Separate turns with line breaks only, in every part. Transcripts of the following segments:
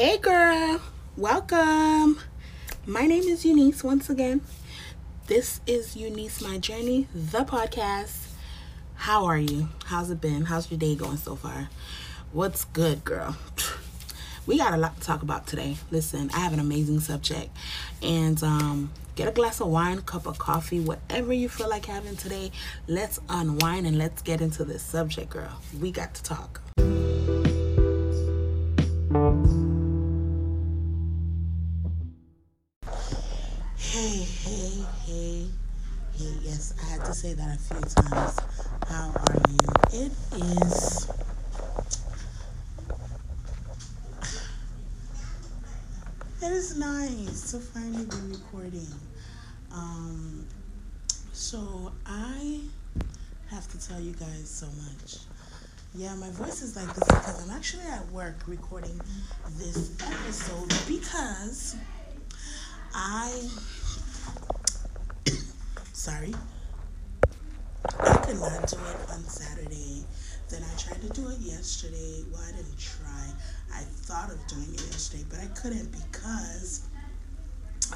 Hey girl, welcome. My name is Eunice once again. This is Eunice My Journey, the podcast. How are you? How's it been? How's your day going so far? What's good, girl? We got a lot to talk about today. Listen, I have an amazing subject. And um get a glass of wine, cup of coffee, whatever you feel like having today. Let's unwind and let's get into this subject, girl. We got to talk. Say that a few times. How are you? It is. It is nice to finally be recording. Um, so I have to tell you guys so much. Yeah, my voice is like this because I'm actually at work recording this episode because I sorry. I could not do it on Saturday. Then I tried to do it yesterday. Well, I didn't try. I thought of doing it yesterday, but I couldn't because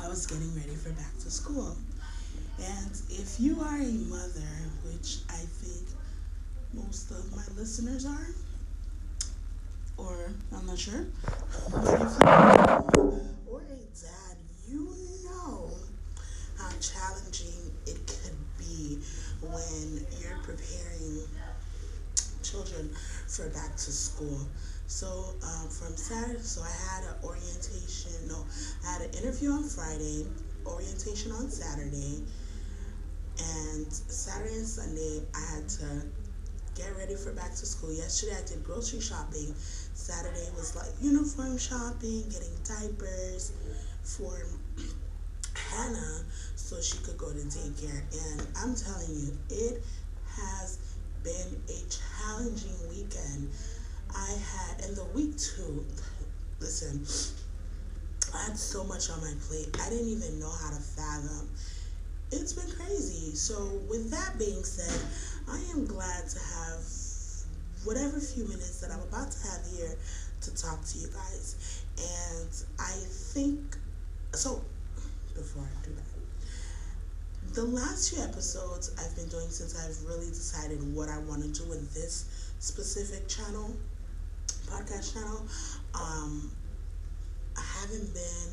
I was getting ready for back to school. And if you are a mother, which I think most of my listeners are, or I'm not sure, but if you are or a dad, you know how challenging it could be when you're preparing children for back to school. So um, from Saturday, so I had an orientation. No, I had an interview on Friday, orientation on Saturday, and Saturday and Sunday I had to get ready for back to school. Yesterday I did grocery shopping. Saturday was like uniform shopping, getting diapers for Hannah so she could go to daycare. And I'm telling you, it has been a challenging weekend. I had, in the week two, listen, I had so much on my plate. I didn't even know how to fathom. It's been crazy. So, with that being said, I am glad to have whatever few minutes that I'm about to have here to talk to you guys. And I think, so before I do that, the last few episodes I've been doing since I've really decided what I want to do with this specific channel, podcast channel, um, I haven't been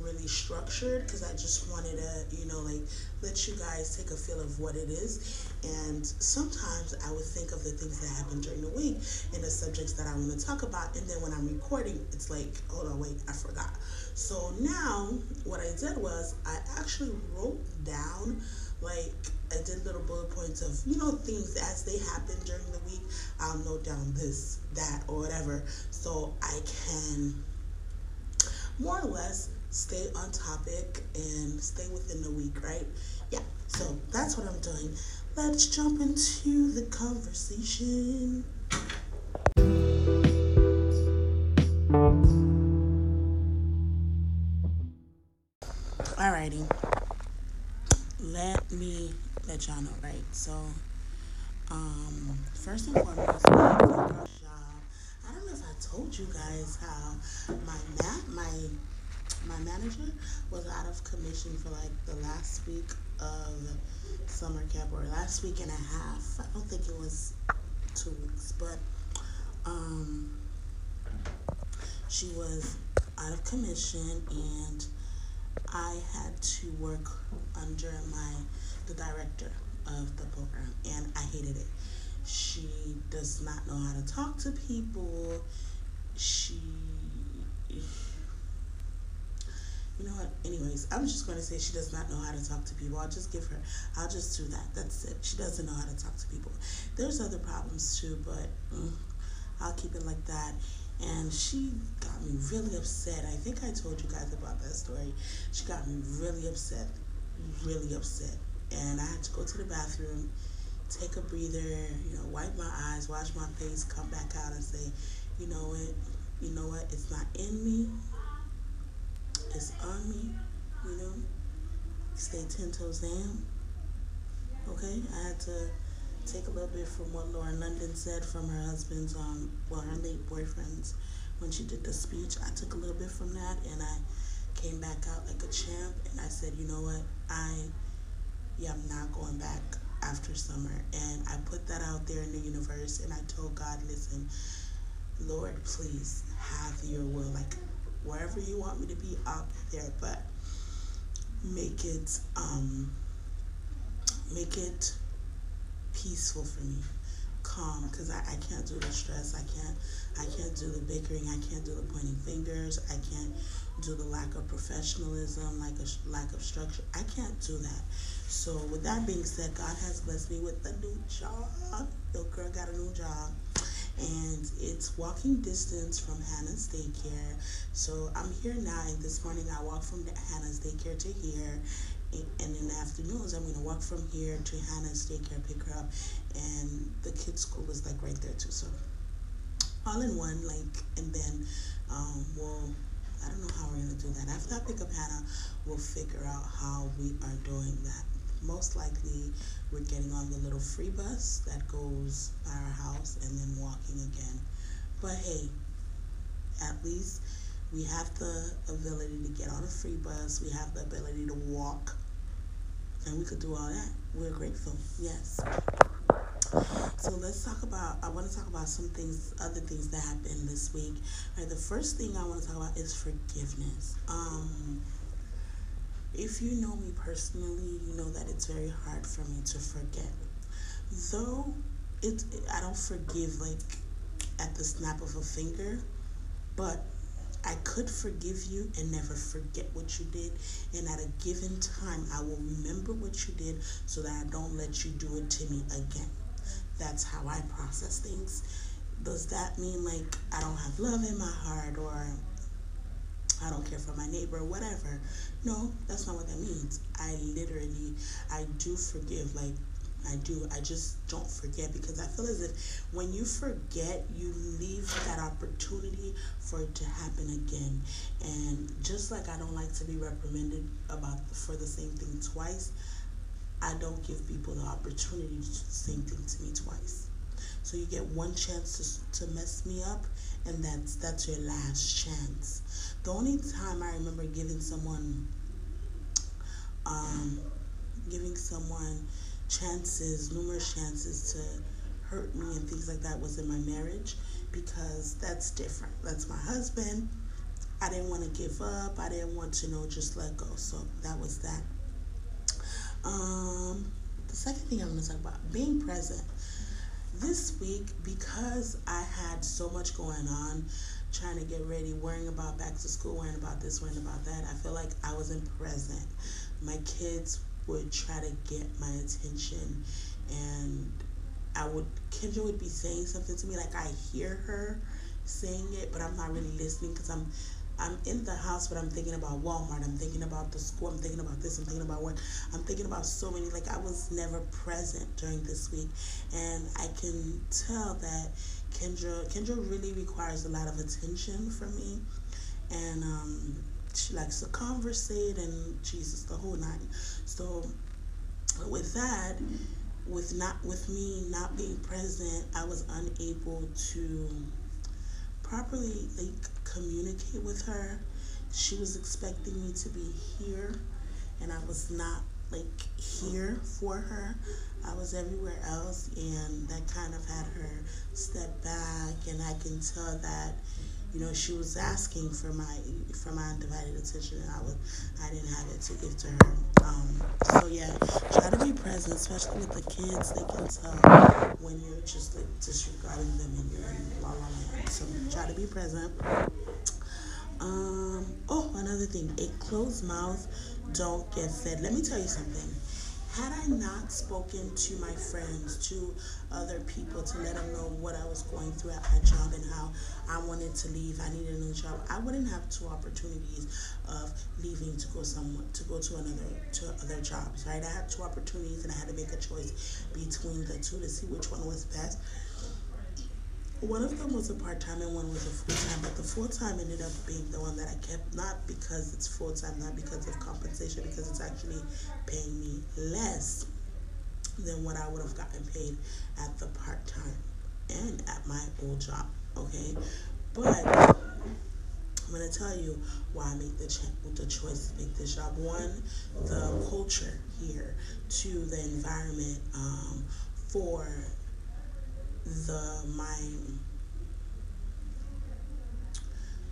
really structured because I just wanted to, you know, like let you guys take a feel of what it is. And sometimes I would think of the things that happened during the week and the subjects that I want to talk about. And then when I'm recording, it's like, hold on, wait, I forgot. So now what I did was I actually wrote down like I did little bullet points of you know things as they happen during the week. I'll note down this, that, or whatever, so I can more or less stay on topic and stay within the week, right? Yeah, so that's what I'm doing. Let's jump into the conversation. Alrighty, let me let y'all know, right? So, um, first and foremost, I don't know if I told you guys how my ma- my my manager was out of commission for like the last week of summer camp or last week and a half. I don't think it was two weeks, but um, she was out of commission and I had to work under my the director of the program and I hated it. She does not know how to talk to people. She you know what? Anyways, I'm just going to say she does not know how to talk to people. I'll just give her, I'll just do that. That's it. She doesn't know how to talk to people. There's other problems too, but mm, I'll keep it like that. And she got me really upset. I think I told you guys about that story. She got me really upset, really upset. And I had to go to the bathroom, take a breather, you know, wipe my eyes, wash my face, come back out and say, you know what, you know what, it's not in me, on me, you know. Stay ten toes down. Okay, I had to take a little bit from what Lauren London said from her husband's um well her late boyfriend's when she did the speech, I took a little bit from that and I came back out like a champ. And I said, you know what? I yeah, I'm not going back after summer. And I put that out there in the universe and I told God, listen, Lord, please have your will. Like wherever you want me to be, I'll there. But make it um make it peaceful for me. Calm because I, I can't do the stress. I can't i can't do the bickering. I can't do the pointing fingers. I can't do the lack of professionalism like a lack of structure. I can't do that. So with that being said god has blessed me with a new job. Your girl got a new job and it's walking distance from Hannah's daycare. So I'm here now, and this morning I walked from Hannah's daycare to here, and in the afternoons I'm gonna walk from here to Hannah's daycare, pick her up, and the kids' school is like right there too. So all in one, like, and then um, we'll. I don't know how we're gonna do that. After I pick up Hannah, we'll figure out how we are doing that. Most likely, we're getting on the little free bus that goes by our house and then walking again. But hey, at least we have the ability to get on a free bus. We have the ability to walk and we could do all that. We're grateful. Yes. So let's talk about. I want to talk about some things, other things that happened this week. All right, the first thing I want to talk about is forgiveness. Um, if you know me personally, you know that it's very hard for me to forget. Though it, I don't forgive like at the snap of a finger, but I could forgive you and never forget what you did. And at a given time, I will remember what you did so that I don't let you do it to me again. That's how I process things. Does that mean like I don't have love in my heart or I don't care for my neighbor or whatever? No, that's not what that means. I literally, I do forgive. Like I do. I just don't forget because I feel as if when you forget, you leave that opportunity for it to happen again. And just like I don't like to be reprimanded about for the same thing twice, I don't give people the opportunity to do the same thing to me twice. So you get one chance to, to mess me up, and that's that's your last chance. The only time I remember giving someone, um, giving someone chances, numerous chances to hurt me and things like that was in my marriage because that's different. That's my husband. I didn't want to give up. I didn't want to you know just let go. So that was that. Um, the second thing I'm going to talk about being present. This week, because I had so much going on, trying to get ready, worrying about back to school, worrying about this, worrying about that, I feel like I wasn't present. My kids would try to get my attention and I would Kendra would be saying something to me like I hear her saying it but I'm not really listening because I'm I'm in the house but I'm thinking about Walmart I'm thinking about the school I'm thinking about this I'm thinking about work. I'm thinking about so many like I was never present during this week. And I can tell that Kendra Kendra really requires a lot of attention from me and um she likes to conversate and Jesus the whole nine. So with that, with not with me not being present, I was unable to properly like communicate with her. She was expecting me to be here and I was not like here for her. I was everywhere else and that kind of had her step back and I can tell that you know, she was asking for my for my undivided attention, and I was I didn't have it to give to her. Um, so yeah, try to be present, especially with the kids. They can tell when you're just like disregarding them and you're in la la land. So try to be present. Um, oh, another thing, a closed mouth don't get fed. Let me tell you something had I not spoken to my friends, to other people to let them know what I was going through at my job and how I wanted to leave, I needed a new job, I wouldn't have two opportunities of leaving to go somewhere to go to another to other jobs, right? I had two opportunities and I had to make a choice between the two to see which one was best. One of them was a part time and one was a full time, but the full time ended up being the one that I kept, not because it's full time, not because of compensation, because it's actually paying me less than what I would have gotten paid at the part time and at my old job. Okay, but I'm gonna tell you why I make the ch- the choice to make this job. One, the culture here. Two, the environment. Um, four, the my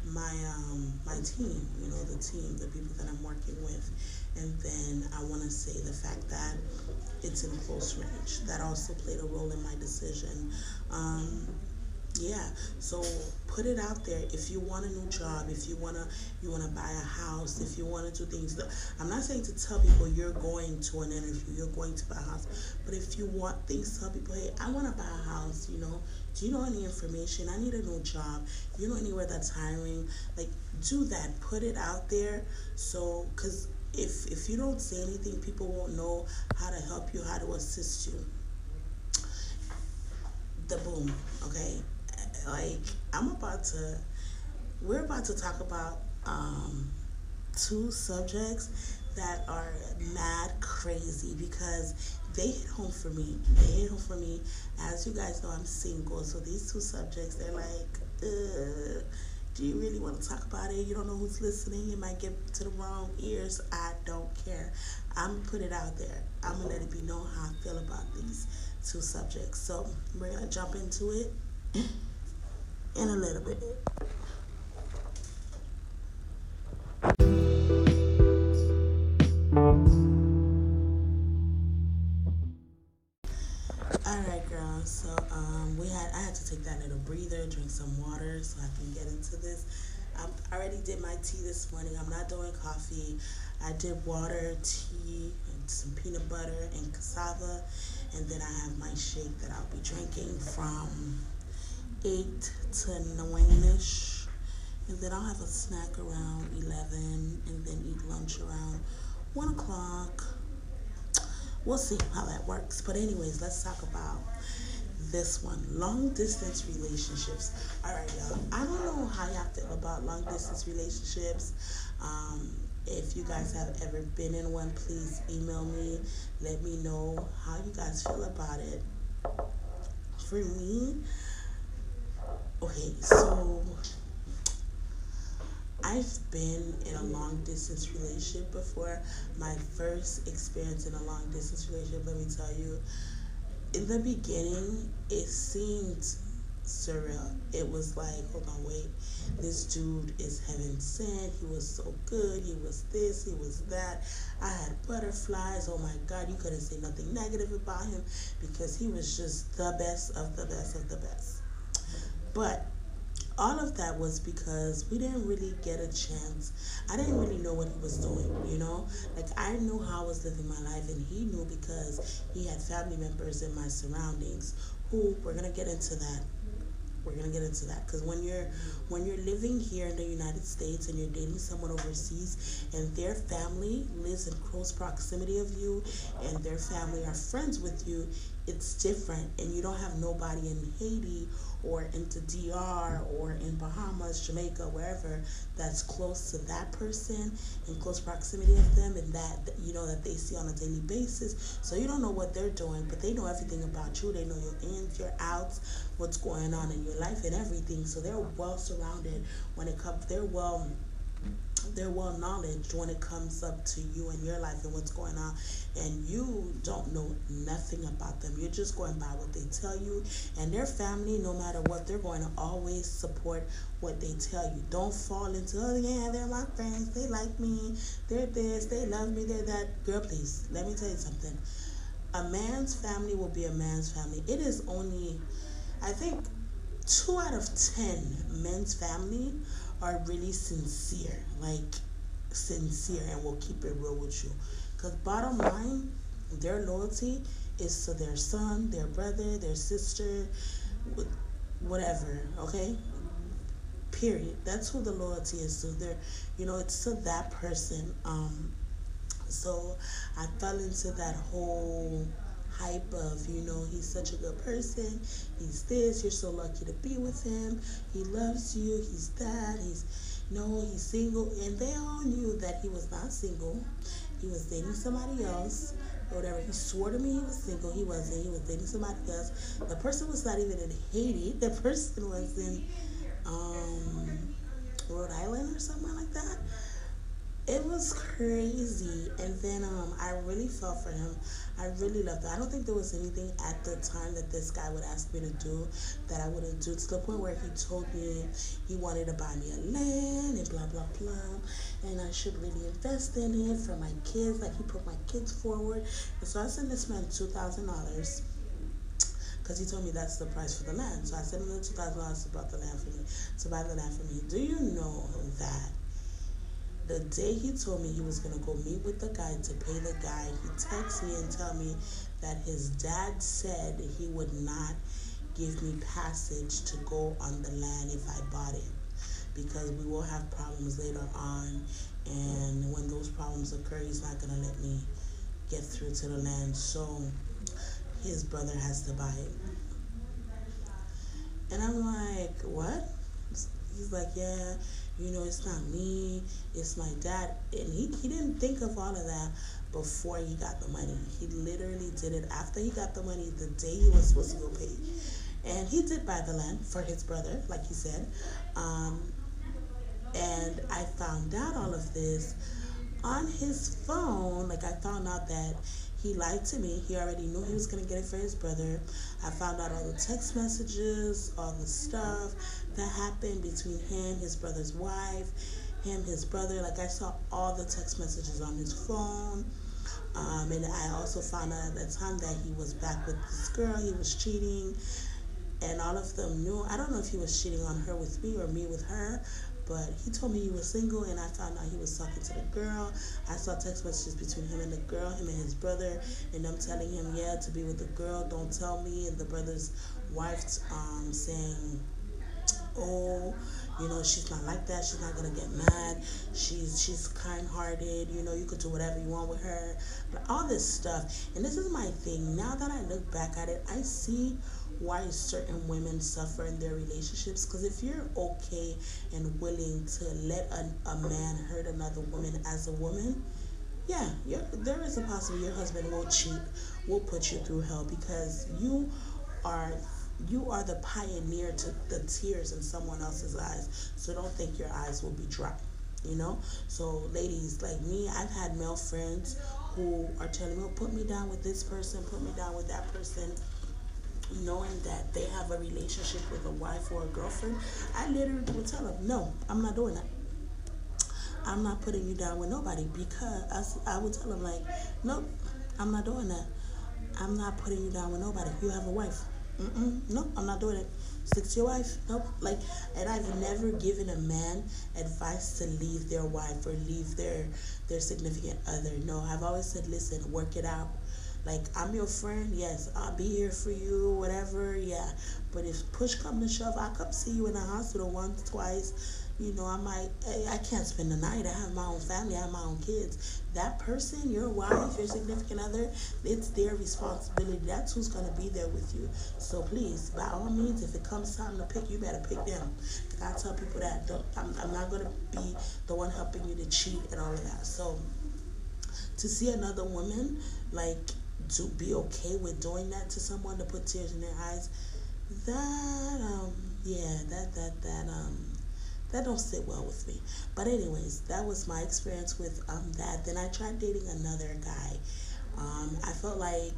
my um my team. You know, the team, the people that I'm working with, and then I want to say the fact that it's in close range. That also played a role in my decision. Um, yeah. So put it out there. If you want a new job, if you wanna you wanna buy a house, if you wanna do things. I'm not saying to tell people you're going to an interview, you're going to buy a house. But if you want things, tell people, hey, I wanna buy a house. You know, do you know any information? I need a new job. You know anywhere that's hiring? Like do that. Put it out there. So, cause if if you don't say anything, people won't know how to help you, how to assist you. The boom, okay? Like I'm about to we're about to talk about um, two subjects that are mad crazy because they hit home for me. They hit home for me. As you guys know, I'm single, so these two subjects they're like, do you really want to talk about it? You don't know who's listening. It might get to the wrong ears. I don't care. I'm put it out there. I'm gonna let it be known how I feel about these two subjects. So we're gonna jump into it in a little bit. All right, girls. So um, we had I had to take that little breather, drink some water, so I can get into this. I already did my tea this morning. I'm not doing coffee. I did water, tea, and some peanut butter and cassava, and then I have my shake that I'll be drinking from 8 to 9ish. And then I'll have a snack around 11 and then eat lunch around 1 o'clock. We'll see how that works. But, anyways, let's talk about this one long distance relationships. All right, y'all. I don't know how y'all feel about long distance relationships. Um, if you guys have ever been in one, please email me. Let me know how you guys feel about it. For me, Okay, so I've been in a long distance relationship before. My first experience in a long distance relationship, let me tell you, in the beginning, it seemed surreal. It was like, hold on, wait, this dude is heaven sent. He was so good. He was this, he was that. I had butterflies. Oh my God, you couldn't say nothing negative about him because he was just the best of the best of the best. But all of that was because we didn't really get a chance. I didn't really know what he was doing, you know? Like, I knew how I was living my life, and he knew because he had family members in my surroundings who, we're gonna get into that. We're gonna get into that because when you're when you're living here in the United States and you're dating someone overseas and their family lives in close proximity of you and their family are friends with you, it's different and you don't have nobody in Haiti or into DR or in Bahamas, Jamaica, wherever that's close to that person in close proximity of them and that you know that they see on a daily basis. So you don't know what they're doing, but they know everything about you. They know your ins, your outs, what's going on in your life and everything. So they're well surrounded when it comes they're well they're well knowledge when it comes up to you and your life and what's going on and you don't know nothing about them. You're just going by what they tell you and their family no matter what they're going to always support what they tell you. Don't fall into oh yeah they're my friends. They like me. They're this. They love me. They're that. Girl please let me tell you something. A man's family will be a man's family. It is only i think two out of ten men's family are really sincere, like sincere, and will keep it real with you. Because bottom line, their loyalty is to their son, their brother, their sister, whatever. Okay. Period. That's who the loyalty is to. Their, you know, it's to that person. Um. So I fell into that whole hype of, you know, he's such a good person, he's this, you're so lucky to be with him, he loves you, he's that, he's no, he's single, and they all knew that he was not single. He was dating somebody else, or whatever. He swore to me he was single. He wasn't. He was dating somebody else. The person was not even in Haiti. The person was in, um, Rhode Island or somewhere like that it was crazy. And then um i really felt for him. I really loved it. I don't think there was anything at the time that this guy would ask me to do that i wouldn't do to the point where he told me he wanted to buy me a land and blah blah blah. And i should really invest in it for my kids. Like he put my kids forward. And so i sent this man two thousand dollars because he told me that's the price for the land. So I sent him the two thousand dollars to buy the land for me, to buy the land for me. Do you know that the day he told me he was gonna go meet with the guy to pay the guy, he texted me and tell me that his dad said he would not give me passage to go on the land if I bought it because we will have problems later on. And when those problems occur he's not gonna let me get through to the land. So his brother has to buy it. And I'm like what? He's like yeah you know, it's not me, it's my dad. And he, he didn't think of all of that before he got the money. He literally did it after he got the money, the day he was supposed to go pay. And he did buy the land for his brother, like he said. Um, and I found out all of this on his phone. Like, I found out that he lied to me. He already knew he was going to get it for his brother. I found out all the text messages, all the stuff that happened between him, his brother's wife, him, his brother. Like, I saw all the text messages on his phone. Um, and I also found out at the time that he was back with this girl. He was cheating. And all of them knew. I don't know if he was cheating on her with me or me with her, but he told me he was single, and I found out he was talking to the girl. I saw text messages between him and the girl, him and his brother, and them telling him, yeah, to be with the girl, don't tell me. And the brother's wife um, saying, oh, you know, she's not like that. She's not gonna get mad. She's she's kind-hearted. You know, you could do whatever you want with her. But all this stuff, and this is my thing. Now that I look back at it, I see why certain women suffer in their relationships because if you're okay and willing to let a, a man hurt another woman as a woman yeah there is a possibility your husband will cheat will put you through hell because you are you are the pioneer to the tears in someone else's eyes so don't think your eyes will be dry you know so ladies like me i've had male friends who are telling me oh, put me down with this person put me down with that person knowing that they have a relationship with a wife or a girlfriend, I literally would tell them, no, I'm not doing that. I'm not putting you down with nobody because I, I would tell them like, nope, I'm not doing that. I'm not putting you down with nobody. You have a wife. Nope, I'm not doing it. Stick to your wife. Nope. Like, and I've never given a man advice to leave their wife or leave their their significant other. No, I've always said, listen, work it out like I'm your friend, yes, I'll be here for you, whatever, yeah. But if push come to shove, I come see you in the hospital once, twice. You know, I might, I can't spend the night. I have my own family, I have my own kids. That person, your wife, your significant other, it's their responsibility. That's who's gonna be there with you. So please, by all means, if it comes time to pick, you better pick them. I tell people that I'm, I'm not gonna be the one helping you to cheat and all of that. So to see another woman like to be okay with doing that to someone to put tears in their eyes, that um yeah, that that that um that don't sit well with me. But anyways, that was my experience with um that. Then I tried dating another guy. Um, I felt like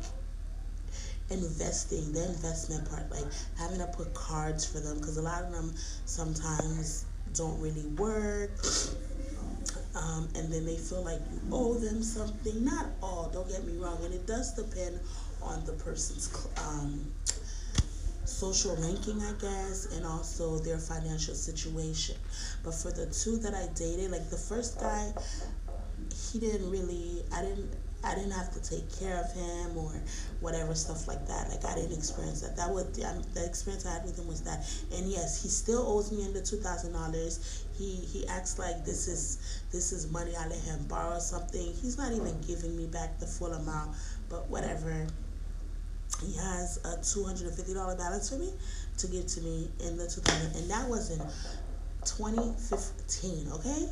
investing, the investment part, like having to put cards for them, because a lot of them sometimes don't really work um, and then they feel like you owe them something. Not all, don't get me wrong, and it does depend on the person's um, social ranking, I guess, and also their financial situation. But for the two that I dated, like the first guy, he didn't really, I didn't I didn't have to take care of him or whatever stuff like that. Like I didn't experience that. That was the, um, the experience I had with him was that. And yes, he still owes me under two thousand dollars. He he acts like this is this is money I let him borrow something. He's not even giving me back the full amount. But whatever. He has a two hundred and fifty dollar balance for me to give to me in the two thousand, and that was in twenty fifteen. Okay.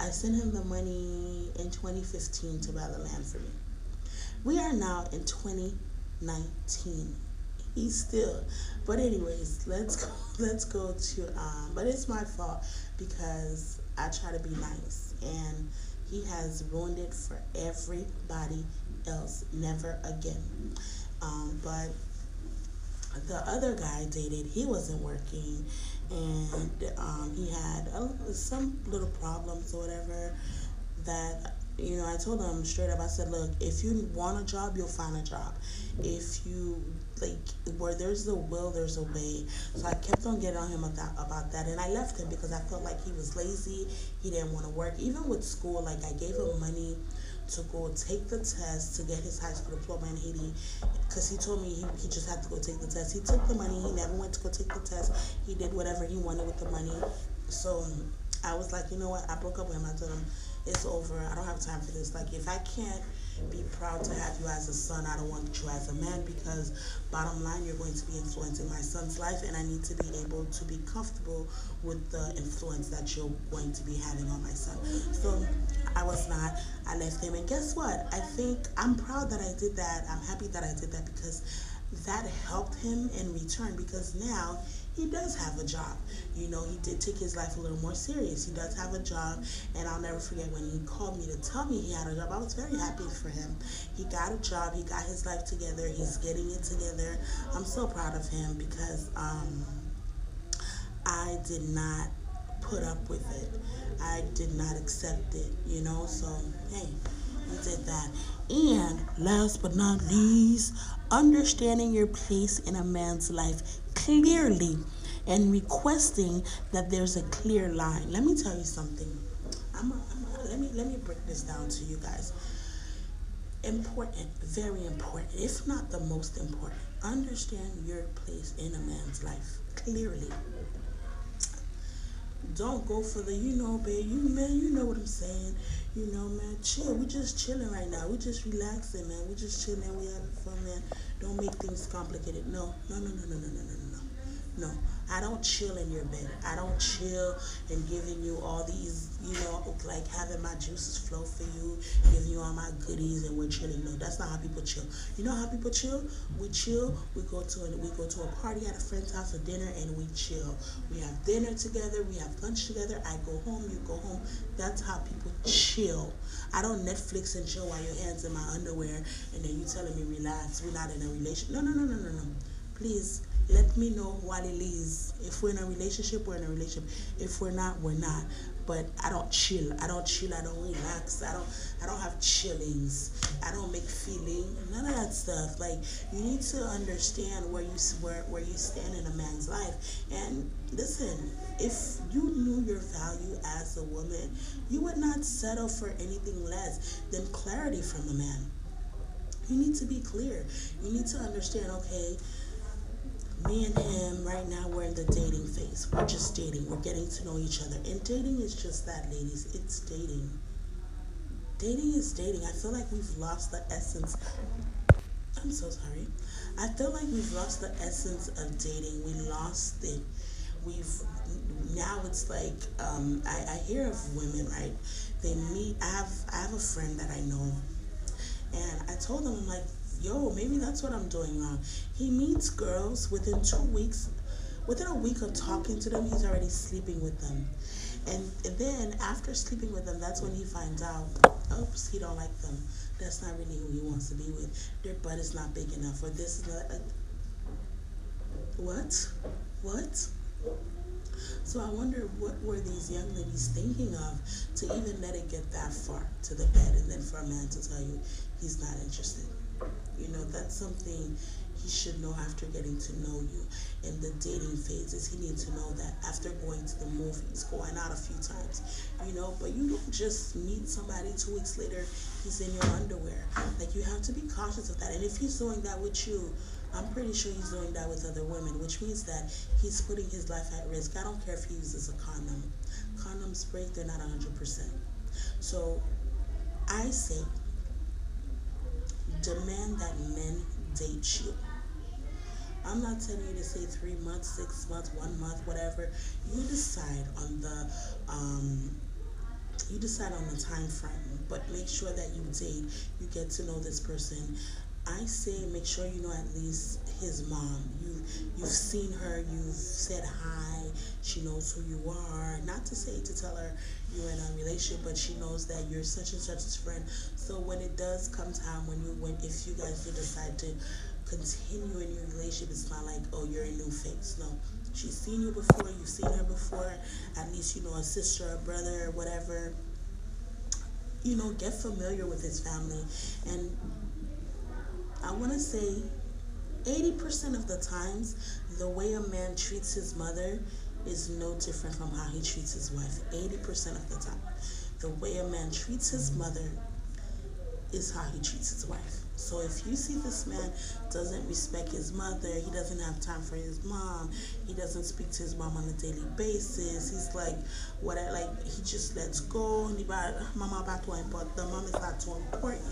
I sent him the money in 2015 to buy the land for me. We are now in 2019. He's still. But anyways, let's go. Let's go to. Um, but it's my fault because I try to be nice, and he has ruined it for everybody else. Never again. Um, but the other guy dated, he wasn't working, and um, he had a, some little problems or whatever that you know, I told him straight up, I said, look, if you want a job, you'll find a job. If you, like, where there's a will, there's a way. So I kept on getting on him about, about that. And I left him because I felt like he was lazy. He didn't want to work. Even with school, like, I gave him money to go take the test to get his high school diploma in Haiti because he told me he, he just had to go take the test. He took the money. He never went to go take the test. He did whatever he wanted with the money. So I was like, you know what? I broke up with him. I told him, it's over. I don't have time for this. Like, if I can't be proud to have you as a son, I don't want you as a man because, bottom line, you're going to be influencing my son's life, and I need to be able to be comfortable with the influence that you're going to be having on my son. So, I was not. I left him, and guess what? I think I'm proud that I did that. I'm happy that I did that because that helped him in return because now he does have a job. You know, he did take his life a little more serious. He does have a job, and I'll never forget when he called me to tell me he had a job. I was very happy for him. He got a job, he got his life together, he's getting it together. I'm so proud of him because um, I did not put up with it. I did not accept it, you know, so hey, he did that. And last but not least, understanding your place in a man's life clearly and requesting that there's a clear line. Let me tell you something. I'm a, I'm a, let me let me break this down to you guys. Important, very important, if not the most important. Understand your place in a man's life clearly. Don't go for the, you know, babe, you man, you know what I'm saying. You know, man, chill. We just chilling right now. We just relaxing, man. We just chilling. We having fun, man. Don't make things complicated. No, no, no, no, no, no, no, no, no. I don't chill in your bed. I don't chill and giving you all these, you know, like having my juices flow for you, giving you all my goodies, and we're chilling. No, that's not how people chill. You know how people chill? We chill. We go to a, we go to a party at a friend's house, for dinner, and we chill. We have dinner together. We have lunch together. I go home. You go home. That's how people chill. I don't Netflix and chill while your hands in my underwear, and then you telling me relax. We're not in a relationship. No, no, no, no, no, no. Please let me know what it is. If we're in a relationship, we're in a relationship. If we're not, we're not. But I don't chill. I don't chill. I don't relax. I don't. I don't have chillings. I don't make feeling. None of that stuff. Like you need to understand where you where where you stand in a man's life. And listen, if you knew your value as a woman, you would not settle for anything less than clarity from a man. You need to be clear. You need to understand. Okay me and him right now we're in the dating phase. We're just dating. We're getting to know each other. And dating is just that ladies. It's dating. Dating is dating. I feel like we've lost the essence. I'm so sorry. I feel like we've lost the essence of dating. We lost it. We've now it's like um, I, I hear of women right? They meet i have i have a friend that i know. And i told them i'm like yo, maybe that's what I'm doing wrong. He meets girls within two weeks, within a week of talking to them, he's already sleeping with them. And, then after sleeping with them, that's when he finds out, oops, he don't like them. That's not really who he wants to be with. Their butt is not big enough, or this is not. A, what? What? So I wonder what were these young ladies thinking of to even let it get that far to the bed, and then for a man to tell you he's not interested. You know, that's something he should know after getting to know you. In the dating phases, he needs to know that after going to the movies, going out a few times, you know, but you don't just meet somebody two weeks later, he's in your underwear. Like, you have to be cautious of that. And if he's doing that with you, I'm pretty sure he's doing that with other women, which means that he's putting his life at risk. I don't care if he uses a condom. Condoms break, they're not 100%. So I say demand that men date you. I'm not telling you to say three months, six months, one month, whatever. You decide on the um, you decide on the time frame, but make sure that you date, you get to know this person I say make sure you know at least his mom. You you've seen her, you've said hi, she knows who you are. Not to say to tell her you're in a relationship, but she knows that you're such and such a friend. So when it does come time when you when if you guys do decide to continue in your relationship, it's not like, oh you're a new face. No. She's seen you before, you've seen her before, at least you know a sister, a brother, whatever you know, get familiar with his family. And I want to say 80% of the times, the way a man treats his mother is no different from how he treats his wife. 80% of the time. The way a man treats his mother is how he treats his wife. So if you see this man doesn't respect his mother, he doesn't have time for his mom, he doesn't speak to his mom on a daily basis. He's like, what? Like he just lets go. And about mama about to but the mom is not too important.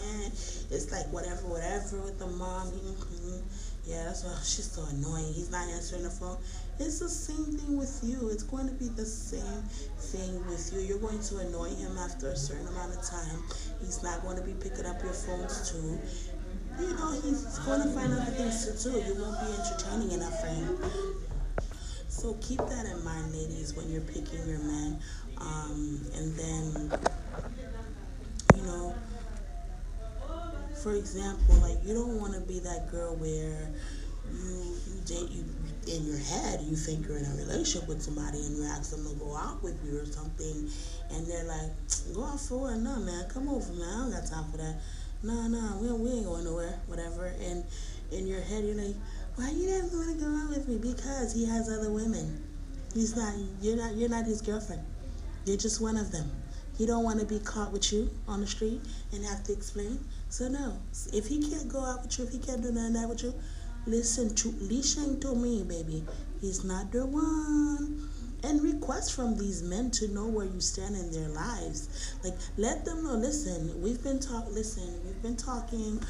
It's like whatever, whatever with the mom. Mm-hmm. Yeah, that's why she's so annoying. He's not answering the phone. It's the same thing with you. It's going to be the same thing with you. You're going to annoy him after a certain amount of time. He's not going to be picking up your phones too you know, he's going to find other things to do. You won't be entertaining enough for him. So keep that in mind, ladies, when you're picking your man. Um, and then, you know, for example, like you don't want to be that girl where you you date you in your head you think you're in a relationship with somebody and you ask them to go out with you or something, and they're like, "Go out for what? No, man, come over, man. I don't got time for that." no, no, we, we ain't going nowhere, whatever. And in your head, you're like, why you never want to go out with me? Because he has other women. He's not, you're not, you're not his girlfriend. You're just one of them. He don't want to be caught with you on the street and have to explain. So no, if he can't go out with you, if he can't do nothing that with you, listen to, listen to me, baby. He's not the one and request from these men to know where you stand in their lives. Like let them know, listen, we've been talk listen, we've been talking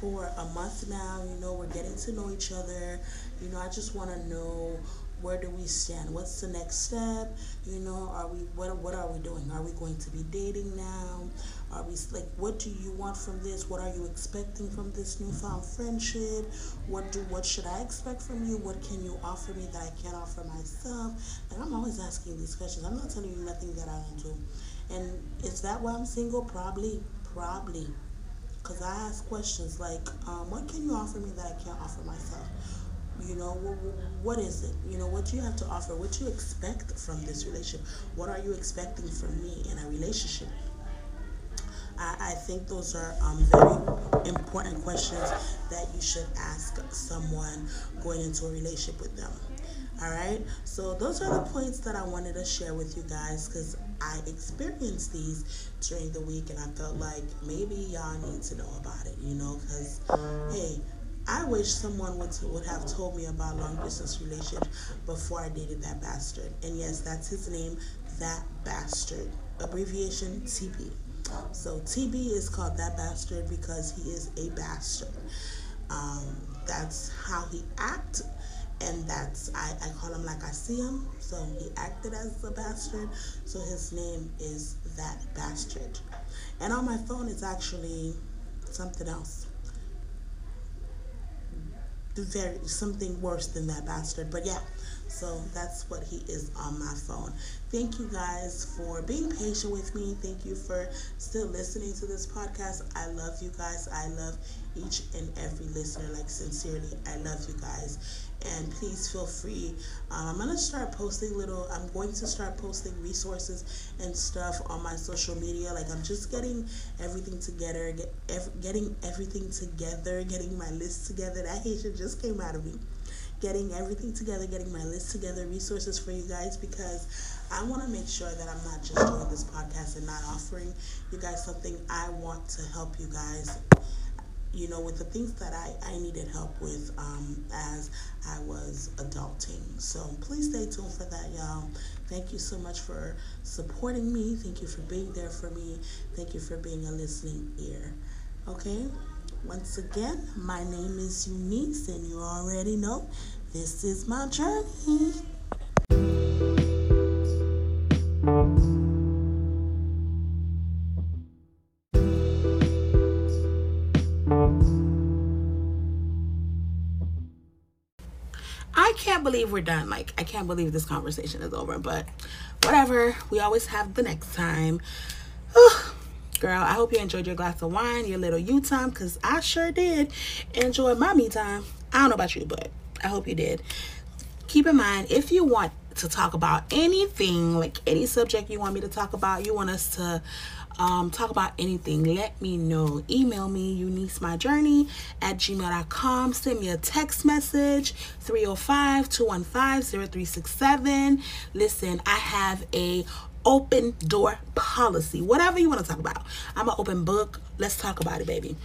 for a month now, you know, we're getting to know each other. You know, I just wanna know where do we stand? What's the next step? You know, are we what what are we doing? Are we going to be dating now? Are we like what do you want from this? What are you expecting from this newfound friendship? What do what should I expect from you? What can you offer me that I can't offer myself? Like I'm always asking these questions. I'm not telling you nothing that I don't do. And is that why I'm single? Probably, probably. Cause I ask questions like, um, what can you offer me that I can't offer myself? You know, what is it? You know, what you have to offer? What you expect from this relationship? What are you expecting from me in a relationship? I, I think those are um, very important questions that you should ask someone going into a relationship with them. All right, so those are the points that I wanted to share with you guys because I experienced these during the week and I felt like maybe y'all need to know about it, you know, because hey, I wish someone would, would have told me about long distance relationships before I dated that bastard. And yes, that's his name, that bastard. Abbreviation TB. So TB is called that bastard because he is a bastard. Um, that's how he act, and that's I, I call him like I see him. So he acted as a bastard. So his name is that bastard. And on my phone, it's actually something else very something worse than that bastard. But yeah, so that's what he is on my phone. Thank you guys for being patient with me. Thank you for still listening to this podcast. I love you guys. I love each and every listener. Like sincerely, I love you guys and please feel free. Um, I'm gonna start posting little. I'm going to start posting resources and stuff on my social media. Like I'm just getting everything together, get ev- getting everything together, getting my list together. That Haitian just came out of me. Getting everything together, getting my list together, resources for you guys because I want to make sure that I'm not just doing this podcast and not offering you guys something. I want to help you guys you know, with the things that I, I needed help with um, as I was adulting. So please stay tuned for that, y'all. Thank you so much for supporting me. Thank you for being there for me. Thank you for being a listening ear. Okay? Once again, my name is Eunice, and you already know this is my journey. Can't believe we're done. Like, I can't believe this conversation is over, but whatever. We always have the next time. Girl, I hope you enjoyed your glass of wine, your little you time, because I sure did enjoy my me time. I don't know about you, but I hope you did. Keep in mind, if you want to talk about anything, like any subject you want me to talk about, you want us to um, talk about anything, let me know. Email me, Eunice My Journey at gmail.com. Send me a text message, 305 215 0367. Listen, I have a open door policy. Whatever you want to talk about. I'm an open book. Let's talk about it, baby.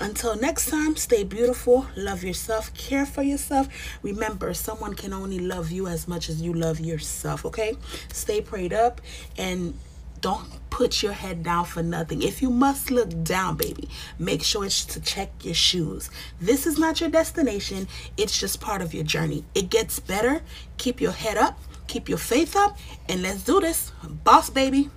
Until next time, stay beautiful, love yourself, care for yourself. Remember, someone can only love you as much as you love yourself, okay? Stay prayed up and don't put your head down for nothing. If you must look down, baby, make sure it's to check your shoes. This is not your destination, it's just part of your journey. It gets better. Keep your head up, keep your faith up, and let's do this. Boss, baby.